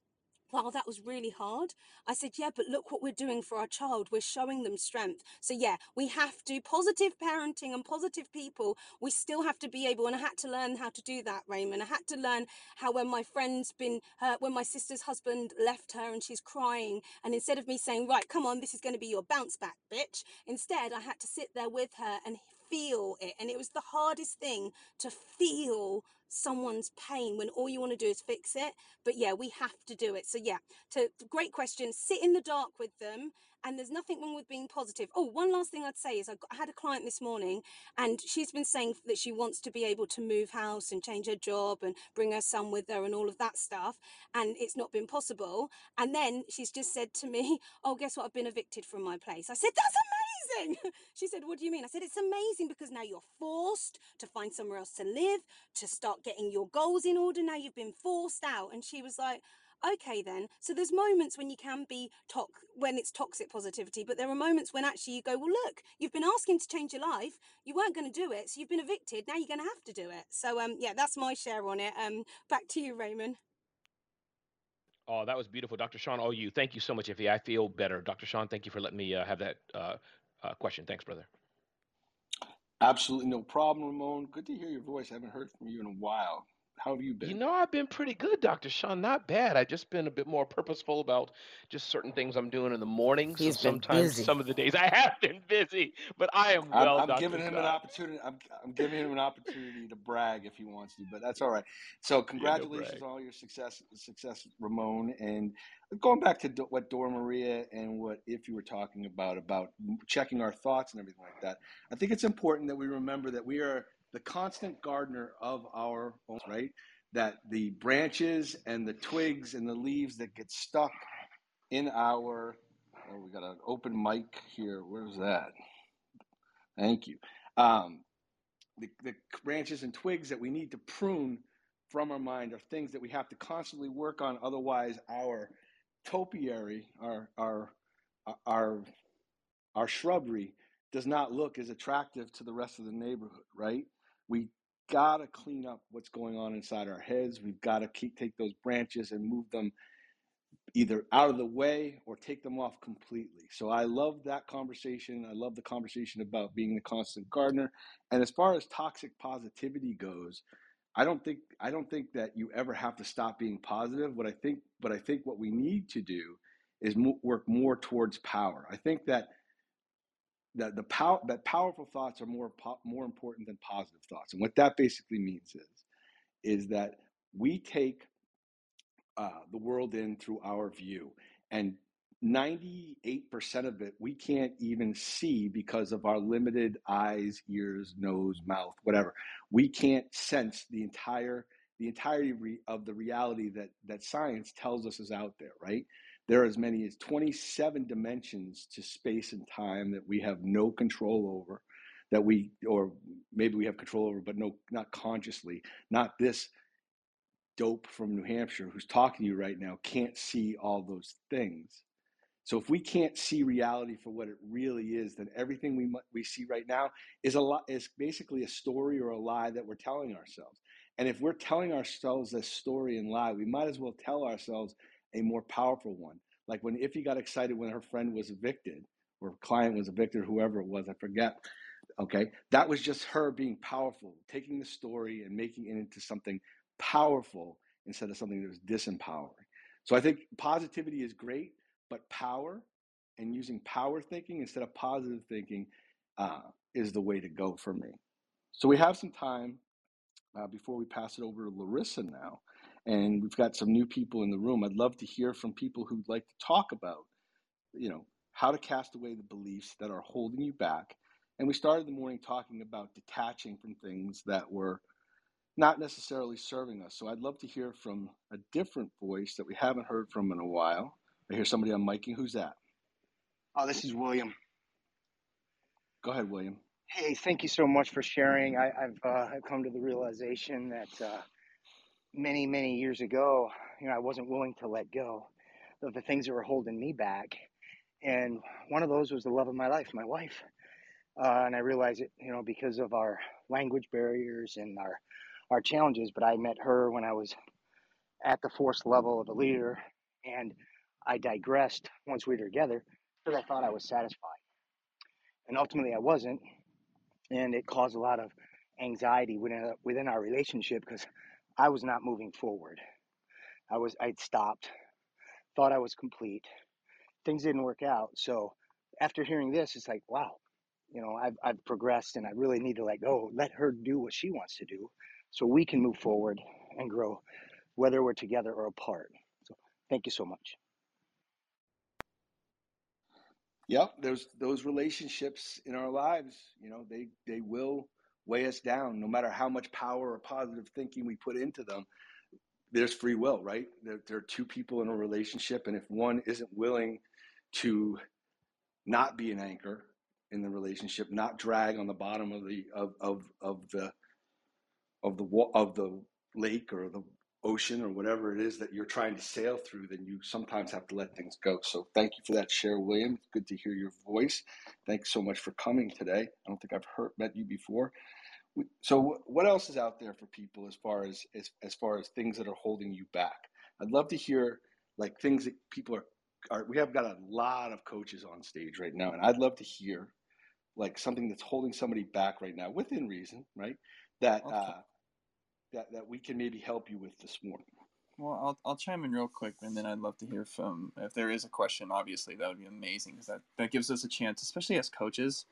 Wow, that was really hard. I said, Yeah, but look what we're doing for our child. We're showing them strength. So, yeah, we have to, positive parenting and positive people, we still have to be able, and I had to learn how to do that, Raymond. I had to learn how when my friend's been, uh, when my sister's husband left her and she's crying, and instead of me saying, Right, come on, this is going to be your bounce back, bitch, instead I had to sit there with her and feel it. And it was the hardest thing to feel someone's pain when all you want to do is fix it. But yeah, we have to do it. So yeah, to great question. Sit in the dark with them. And there's nothing wrong with being positive. Oh, one last thing I'd say is I, I had a client this morning and she's been saying that she wants to be able to move house and change her job and bring her son with her and all of that stuff. And it's not been possible. And then she's just said to me, Oh, guess what? I've been evicted from my place. I said, That's amazing. She said, What do you mean? I said, It's amazing because now you're forced to find somewhere else to live, to start getting your goals in order. Now you've been forced out. And she was like, Okay, then. So there's moments when you can be tox when it's toxic positivity, but there are moments when actually you go, Well, look, you've been asking to change your life. You weren't going to do it. So you've been evicted. Now you're going to have to do it. So, um, yeah, that's my share on it. Um, back to you, Raymond. Oh, that was beautiful, Dr. Sean. Oh, you. Thank you so much, Iffy. I feel better, Dr. Sean. Thank you for letting me uh, have that uh, uh, question. Thanks, brother. Absolutely no problem, Ramon. Good to hear your voice. I haven't heard from you in a while. How have you You know, I've been pretty good, Dr. Sean. Not bad. I've just been a bit more purposeful about just certain things I'm doing in the morning. So He's been sometimes, busy. some of the days I have been busy, but I am I'm, well, I'm Dr. giving him an opportunity. I'm, I'm giving him an opportunity to brag if he wants to, but that's all right. So Yeah, no congratulations on all your success, success, Ramon. And going back to what Dora Maria and what if you were talking about about checking our thoughts and everything like that. I think it's important that we remember that we are the constant gardener of our own, right? That the branches and the twigs and the leaves that get stuck in our oh we got an open mic here where's that thank you um, the, the branches and twigs that we need to prune from our mind are things that we have to constantly work on. Otherwise, our topiary, our our our our shrubbery, does not look as attractive to the rest of the neighborhood. Right? We gotta clean up what's going on inside our heads. We've got to keep take those branches and move them either out of the way or take them off completely. So I love that conversation. I love the conversation about being the constant gardener. And as far as toxic positivity goes, I don't think I don't think that you ever have to stop being positive. What I think, but I think what we need to do is mo- work more towards power. I think that that the power that powerful thoughts are more po- more important than positive thoughts. And what that basically means is is that we take uh, the world in through our view. And 98% of it we can't even see because of our limited eyes, ears, nose, mouth, whatever. We can't sense the entire the entirety of the reality that that science tells us is out there, right? There are as many as 27 dimensions to space and time that we have no control over that we or maybe we have control over but no not consciously not this dope from New Hampshire who's talking to you right now can't see all those things. So if we can't see reality for what it really is, then everything we we see right now is a lot is basically a story or a lie that we're telling ourselves. And if we're telling ourselves this story and lie, we might as well tell ourselves a more powerful one. Like when Iffy got excited when her friend was evicted, or client was evicted, whoever it was, I forget. Okay, that was just her being powerful, taking the story and making it into something powerful instead of something that was disempowering. So I think positivity is great, but power and using power thinking instead of positive thinking uh, is the way to go for me. So we have some time uh, before we pass it over to Larissa now. And we've got some new people in the room. I'd love to hear from people who'd like to talk about, you know, how to cast away the beliefs that are holding you back. And we started the morning talking about detaching from things that were not necessarily serving us. So I'd love to hear from a different voice that we haven't heard from in a while. I hear somebody on miking. Who's that? Oh, this is William. Go ahead, William. Hey, thank you so much for sharing. I, have uh, I've come to the realization that uh, many many years ago, you know, I wasn't willing to let go of the things that were holding me back, and one of those was the love of my life, my wife. Uh, and I realized it, you know, because of our language barriers and our our challenges, but I met her when I was at the force level of a leader, and I digressed once we were together because I thought I was satisfied. And ultimately, I wasn't, and it caused a lot of anxiety within within our relationship because I was not moving forward. I was I'd stopped, thought I was complete. Things didn't work out. So after hearing this, it's like, wow, you know, I've I've progressed and I really need to let go. Let her do what she wants to do so we can move forward and grow, whether we're together or apart. So thank you so much. Yep, there's those relationships in our lives, you know, they they will weigh us down no matter how much power or positive thinking we put into them. There's free will, right? There, there are two people in a relationship and if one isn't willing to not be an anchor in the relationship, not drag on the bottom of the of of, of the of the of the lake or the ocean or whatever it is that you're trying to sail through, then you sometimes have to let things go. So thank you for that share, William. It's good to hear your voice. Thanks so much for coming today. I don't think I've heard met you before. So what else is out there for people as far as, as as far as things that are holding you back? I'd love to hear like things that people are are we have got a lot of coaches on stage right now and I'd love to hear like something that's holding somebody back right now within reason, right? That okay. uh, that, that we can maybe help you with this morning? Well, I'll, I'll chime in real quick, and then I'd love to hear from if there is a question. Obviously, that would be amazing because that, that gives us a chance, especially as coaches,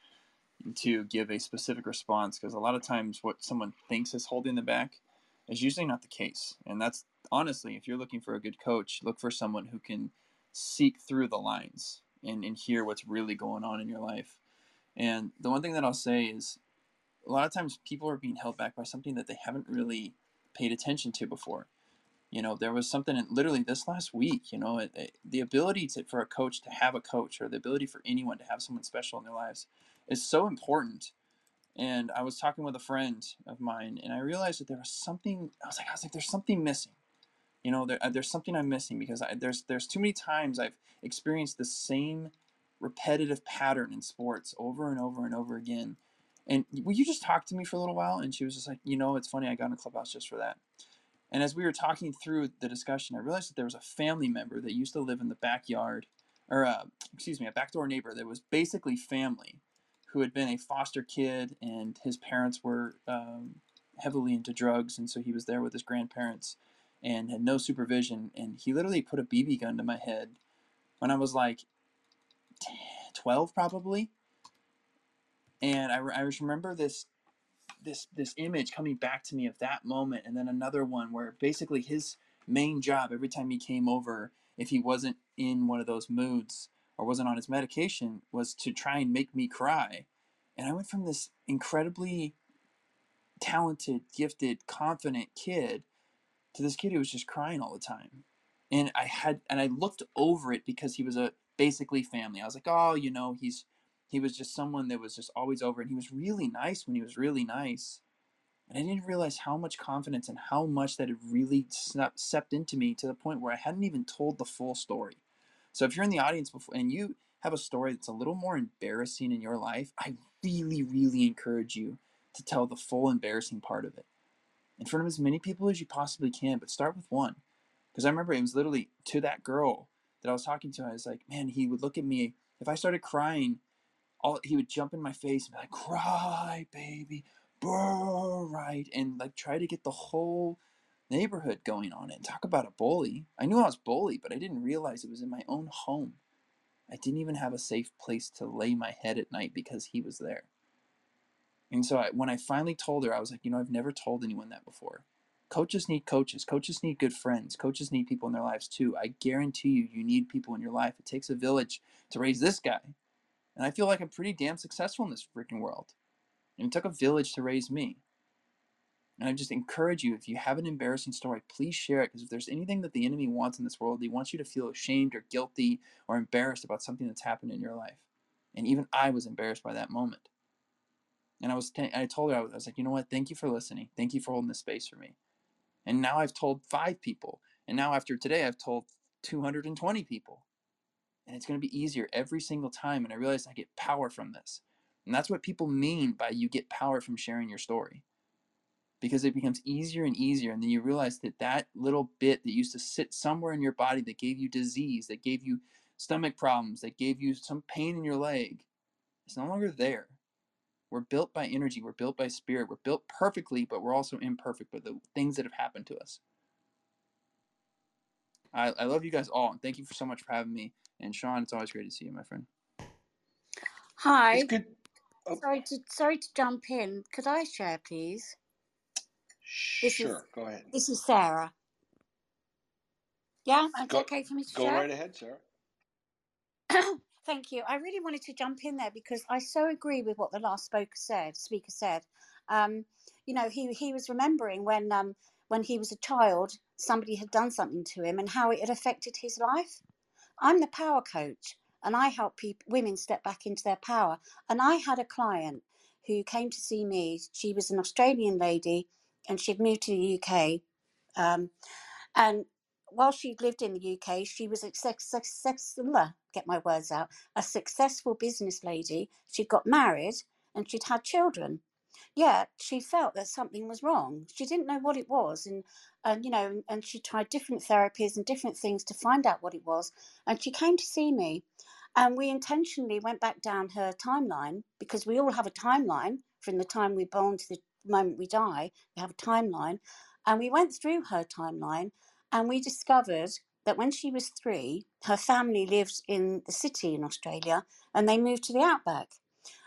to give a specific response. Because a lot of times, what someone thinks is holding them back is usually not the case. And that's honestly, if you're looking for a good coach, look for someone who can seek through the lines and, and hear what's really going on in your life. And the one thing that I'll say is a lot of times people are being held back by something that they haven't really paid attention to before. You know, there was something in, literally this last week, you know, it, it, the ability to, for a coach to have a coach or the ability for anyone to have someone special in their lives is so important And I was talking with a friend of mine, and I realized that there was something. I was like, I was like, there's something missing. You know, there, uh, there's something I'm missing because I, there's there's too many times I've experienced the same repetitive pattern in sports over and over and over again. And will you just talk to me for a little while? And she was just like, you know, it's funny. I got in a clubhouse just for that. And as we were talking through the discussion, I realized that there was a family member that used to live in the backyard, or uh, excuse me, a backdoor neighbor that was basically family, who had been a foster kid, and his parents were um, heavily into drugs, and so he was there with his grandparents, and had no supervision. And he literally put a BB gun to my head when I was like 12, probably. And I, I remember this this this image coming back to me of that moment and then another one where basically his main job every time he came over if he wasn't in one of those moods or wasn't on his medication was to try and make me cry. And i went from this incredibly talented gifted confident kid to this kid who was just crying all the time. And i had and i looked over it because he was a basically family. I was like oh you know he's he was just someone that was just always over and he was really nice when he was really nice and i didn't realize how much confidence and how much that had really seeped into me to the point where i hadn't even told the full story. So if you're in the audience before and you have a story that's a little more embarrassing in your life i really really encourage you to tell the full embarrassing part of it in front of as many people as you possibly can but start with one because i remember it was literally to that girl that i was talking to i was like man he would look at me if i started crying all he would jump in my face and be like, "Cry, baby, brr, right," and like try to get the whole neighborhood going on it. And Talk about a bully. I knew I was bullied, but I didn't realize it was in my own home. I didn't even have a safe place to lay my head at night because he was there. And so I, when I finally told her, I was like, you know, I've never told anyone that before. Coaches need coaches. Coaches need good friends. Coaches need people in their lives too. I guarantee you, you need people in your life. It takes a village to raise this guy. And I feel like I'm pretty damn successful in this freaking world. And it took a village to raise me. And I just encourage you, if you have an embarrassing story, please share it. Because if there's anything that the enemy wants in this world, he wants you to feel ashamed or guilty or embarrassed about something that's happened in your life. And even I was embarrassed by that moment. And I was, t- I told her, I was like, you know what? Thank you for listening. Thank you for holding this space for me. And now I've told five people. And now after today, I've told 220 people and it's going to be easier every single time. And I realize I get power from this. And that's what people mean by you get power from sharing your story. Because it becomes easier and easier. And then you realize that that little bit that used to sit somewhere in your body that gave you disease, that gave you stomach problems, that gave you some pain in your leg, is no longer there. We're built by energy, we're built by spirit, we're built perfectly, but we're also imperfect by the things that have happened to us. I, I love you guys all, and thank you for so much for having me. And Sean, it's always great to see you, my friend. Hi. It's good. Oh, Sorry to sorry to jump in. Could I share, please? This is sure. Go ahead. this is Sarah. Yeah, it's Go, okay for me to go share. right ahead, Sarah. Thank you. I really wanted to jump in there because I so agree with what the last speaker said. Speaker said, um, you know, he he was remembering when um, when he was a child, somebody had done something to him and how it had affected his life. I'm the power coach and I help people, women step back into their power. And I had a client who came to see me. She was an Australian lady and she'd moved to the UK. Um, and while she'd lived in the UK, she was a successful, get my words out, a successful business lady. She'd got married and she'd had children. Yet she felt that something was wrong. She didn't know what it was, and and you know, and she tried different therapies and different things to find out what it was. And she came to see me, and we intentionally went back down her timeline because we all have a timeline from the time we're born to the moment we die. We have a timeline, and we went through her timeline, and we discovered that when she was three, her family lived in the city in Australia, and they moved to the outback.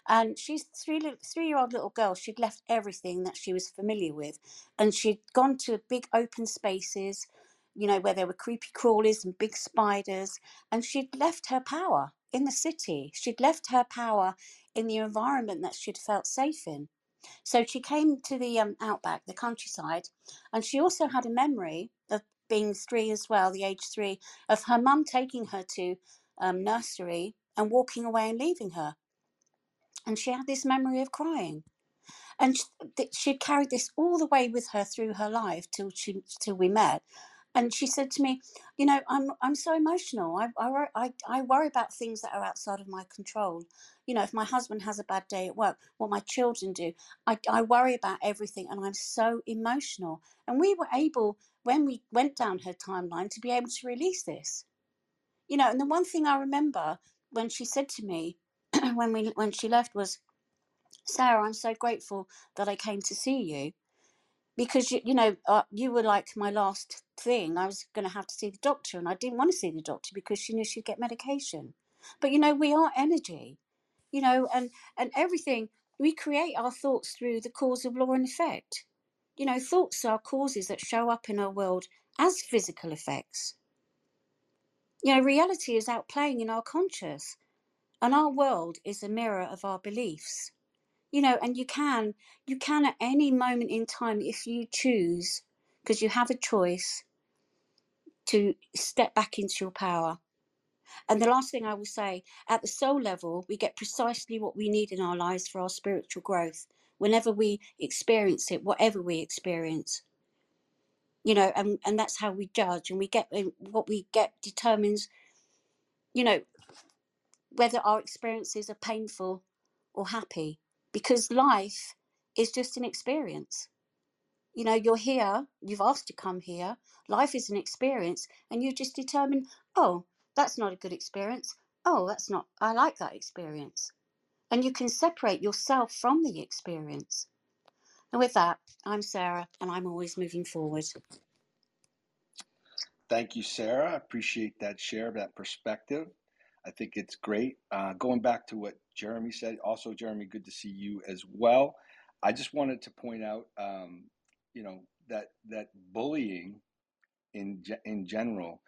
And she's three three year old little girl. She'd left everything that she was familiar with, and she'd gone to big open spaces, you know, where there were creepy crawlies and big spiders. And she'd left her power in the city. She'd left her power in the environment that she'd felt safe in. So she came to the um, outback, the countryside, and she also had a memory of being three as well, the age three, of her mum taking her to um, nursery and walking away and leaving her and she had this memory of crying. and she'd carried this all the way with her through her life till she till we met. And she said to me you know i'm i'm so emotional. I, I i i worry about things that are outside of my control. You know if my husband has a bad day at work what my children do i, I worry about everything and i'm so emotional. And we were able when we went down her timeline to be able to release this. You know and the one thing i remember when she said to me when we when she left was Sarah, I'm so grateful that I came to see you because you, you know uh, you were like my last thing. I was going to have to see the doctor, and I didn't want to see the doctor because she knew she'd get medication. But you know, we are energy, you know, and and everything we create our thoughts through the cause of law and effect. You know, thoughts are causes that show up in our world as physical effects. You know, reality is outplaying in our conscious, and our world is a mirror of our beliefs. You know and you can you can at any moment in time if you choose because you have a choice to step back into your power. And the last thing i will say at the soul level we get precisely what we need in our lives for our spiritual growth whenever we experience it whatever we experience. You know and and that's how we judge and we get what we get determines you know whether our experiences are painful or happy because life is just an experience. You know, you're here, you've asked to come here, life is an experience, and you just determine, oh, that's not a good experience. Oh, that's not, I like that experience. And you can separate yourself from the experience. And with that, I'm Sarah, and I'm always moving forward. Thank you, Sarah. I appreciate that share, of that perspective. I think it's great. Uh, going back to what Jeremy said, also, Jeremy, good to see you as well. I just wanted to point out, um, you know, that that bullying in in general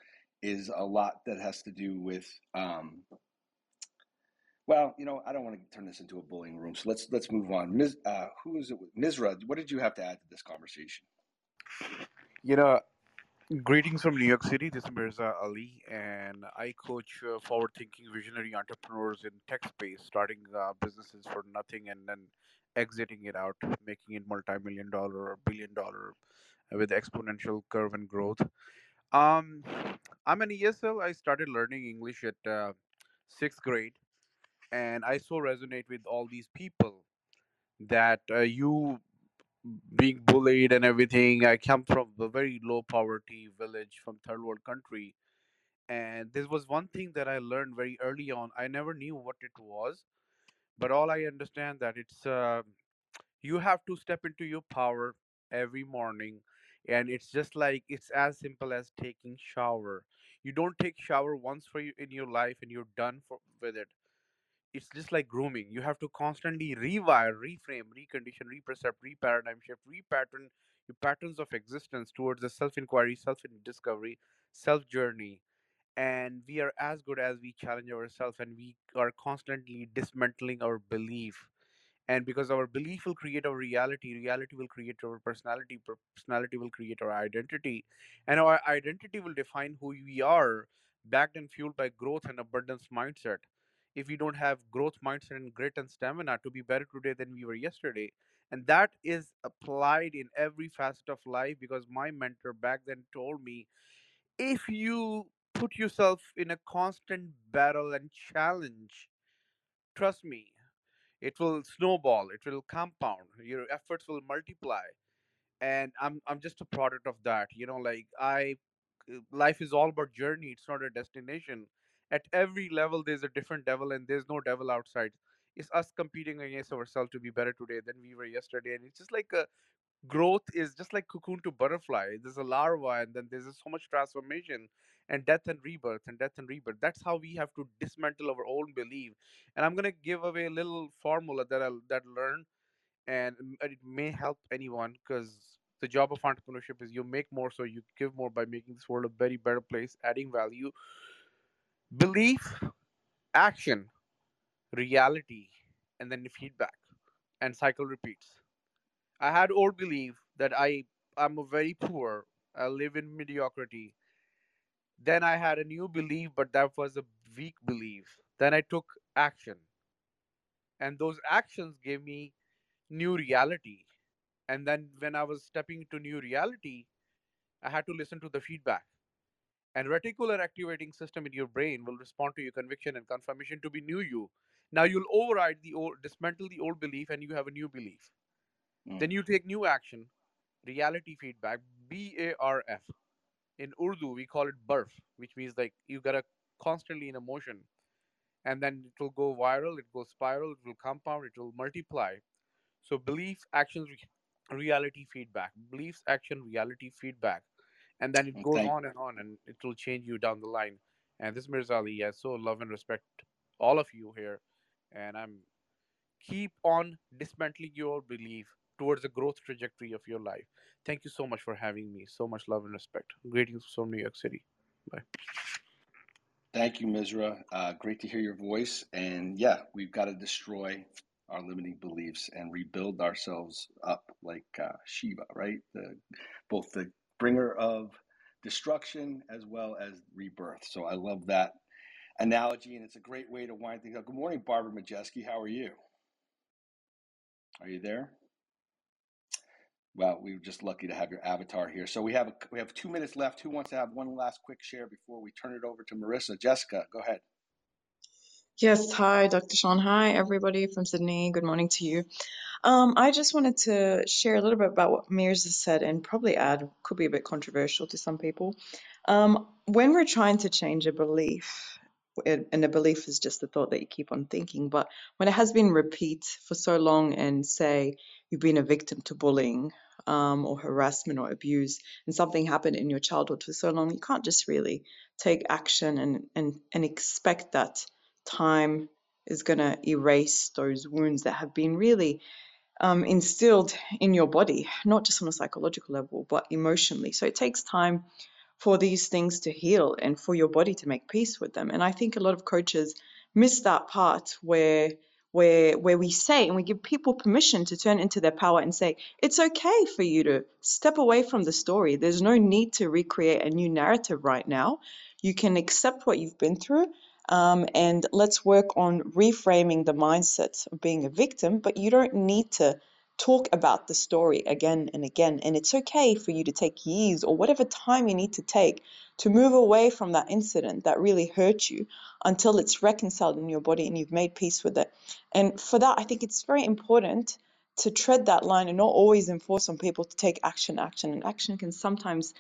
is a lot that has to do with. Um, well, you know, I don't want to turn this into a bullying room, so let's let's move on. Ms., uh, who is it? Misra, what did you have to add to this conversation? You know, Greetings from New York City. This is Mirza Ali, and I coach uh, forward-thinking, visionary entrepreneurs in tech space, starting uh, businesses for nothing and then exiting it out, making it multi-million dollar or billion dollar with exponential curve and growth. Um, I'm an ESL. I started learning English at uh, sixth grade, and I so resonate with all these people that uh, you being bullied and everything. I come from a very low poverty village from third world country. And this was one thing that I learned very early on. I never knew what it was, but all I understand that it's uh, you have to step into your power every morning, and it's just like it's as simple as taking shower. You don't take shower once for you in your life, and you're done for, with it it's just like grooming. You have to constantly rewire, reframe, recondition, repercept, reparadigm shift, repattern your patterns of existence towards the self-inquiry, self-discovery, self-journey. And we are as good as we challenge ourselves, and we are constantly dismantling our belief. And because our belief will create our reality, reality will create our personality, personality will create our identity, and our identity will define who we are, backed and fueled by growth and abundance mindset if we don't have growth mindset and grit and stamina to be better today than we were yesterday. And that is applied in every facet of life because my mentor back then told me if you put yourself in a constant battle and challenge trust me it will snowball it will compound your efforts will multiply. And i'm i'm just a product of that you know like i uh, life is all about journey it's not a destination at every level there's a different devil and there's no devil outside. It's us competing against ourselves to be better today than we were yesterday and it's just like a growth is just like cocoon to butterfly. There's a larva and then there's so much transformation and death and rebirth and death and rebirth. That's how we have to dismantle our own belief. And i'm going to give away a little formula that i that I learned and it may help anyone because the job of entrepreneurship is you make more so you give more by making this world a very better place adding value belief action reality and then feedback and cycle repeats i had old belief that i i'm a very poor i live in mediocrity then i had a new belief but that was a weak belief then i took action and those actions gave me new reality. And then when I was stepping into new reality, I had to listen to the feedback. And reticular activating system in your brain will respond to your conviction and confirmation to be new you. Now you'll override the old, dismantle the old belief, and you have a new belief. Then you mm. take new action, reality feedback, B A R F. In Urdu, we call it barf, which means like you gotta constantly in emotion, and then it will go viral, it will spiral, it will compound, it will multiply. So belief, actions, re- reality feedback, beliefs, action, reality feedback, and then it goes Okay. on and on, and it will change you down the line. And this Mirza Ali, I so love and respect all of you here, and I'm keep on dismantling your belief towards the growth trajectory of your life. Thank you so much for having me. So much love and respect. Greetings from New York City. Bye. Thank you, Misra. Uh, great to hear your voice. And yeah, we've got to destroy our limiting beliefs and rebuild ourselves up like uh, Shiva, right? The, both the bringer of destruction as well as rebirth. So I love that analogy, and it's a great way to wind things up. Good morning, Barbara Majeski. How are you? Are you there? Well, we were just lucky to have your avatar here. So we have a, we have two minutes left. Who wants to have one last quick share before we turn it over to Marissa? Jessica, go ahead. Yes, hi, Dr. Sean. Hi, everybody from Sydney. Good morning to you. Um, I just wanted to share a little bit about what Mears has said and probably add, could be a bit controversial to some people. Um, when we're trying to change a belief, and a belief is just the thought that you keep on thinking, but when it has been repeat for so long and say you've been a victim to bullying um, or harassment or abuse and something happened in your childhood for so long, you can't just really take action and, and, and expect that time is going to erase those wounds that have been really um, instilled in your body, not just on a psychological level, but emotionally. So it takes time for these things to heal and for your body to make peace with them. And I think a lot of coaches miss that part where where where we say and we give people permission to turn into their power and say it's okay for you to step away from the story. There's no need to recreate a new narrative right now. You can accept what you've been through um, and let's work on reframing the mindset of being a victim, but you don't need to talk about the story again and again. And it's okay for you to take years or whatever time you need to take to move away from that incident that really hurt you until it's reconciled in your body and you've made peace with it. And for that, I think it's very important to tread that line and not always enforce on people to take action, action. And action can sometimes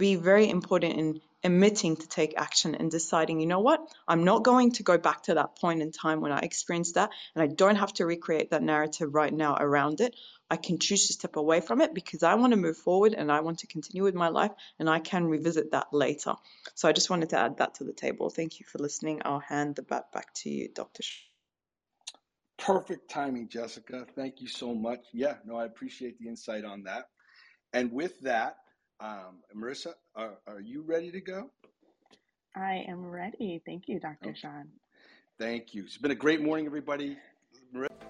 be very important in admitting to take action and deciding, you know what, I'm not going to go back to that point in time when I experienced that, and I don't have to recreate that narrative right now around it. I can choose to step away from it because I want to move forward and I want to continue with my life, and I can revisit that later. So I just wanted to add that to the table. Thank you for listening. I'll hand the bat back to you, Dr. Perfect timing, Jessica. Thank you so much. Yeah, no, I appreciate the insight on that. And with that, um, Marissa, are, are you ready to go? I am ready. Thank you, Dr. Okay. Sean. Thank you. It's been a great morning, everybody. Marissa.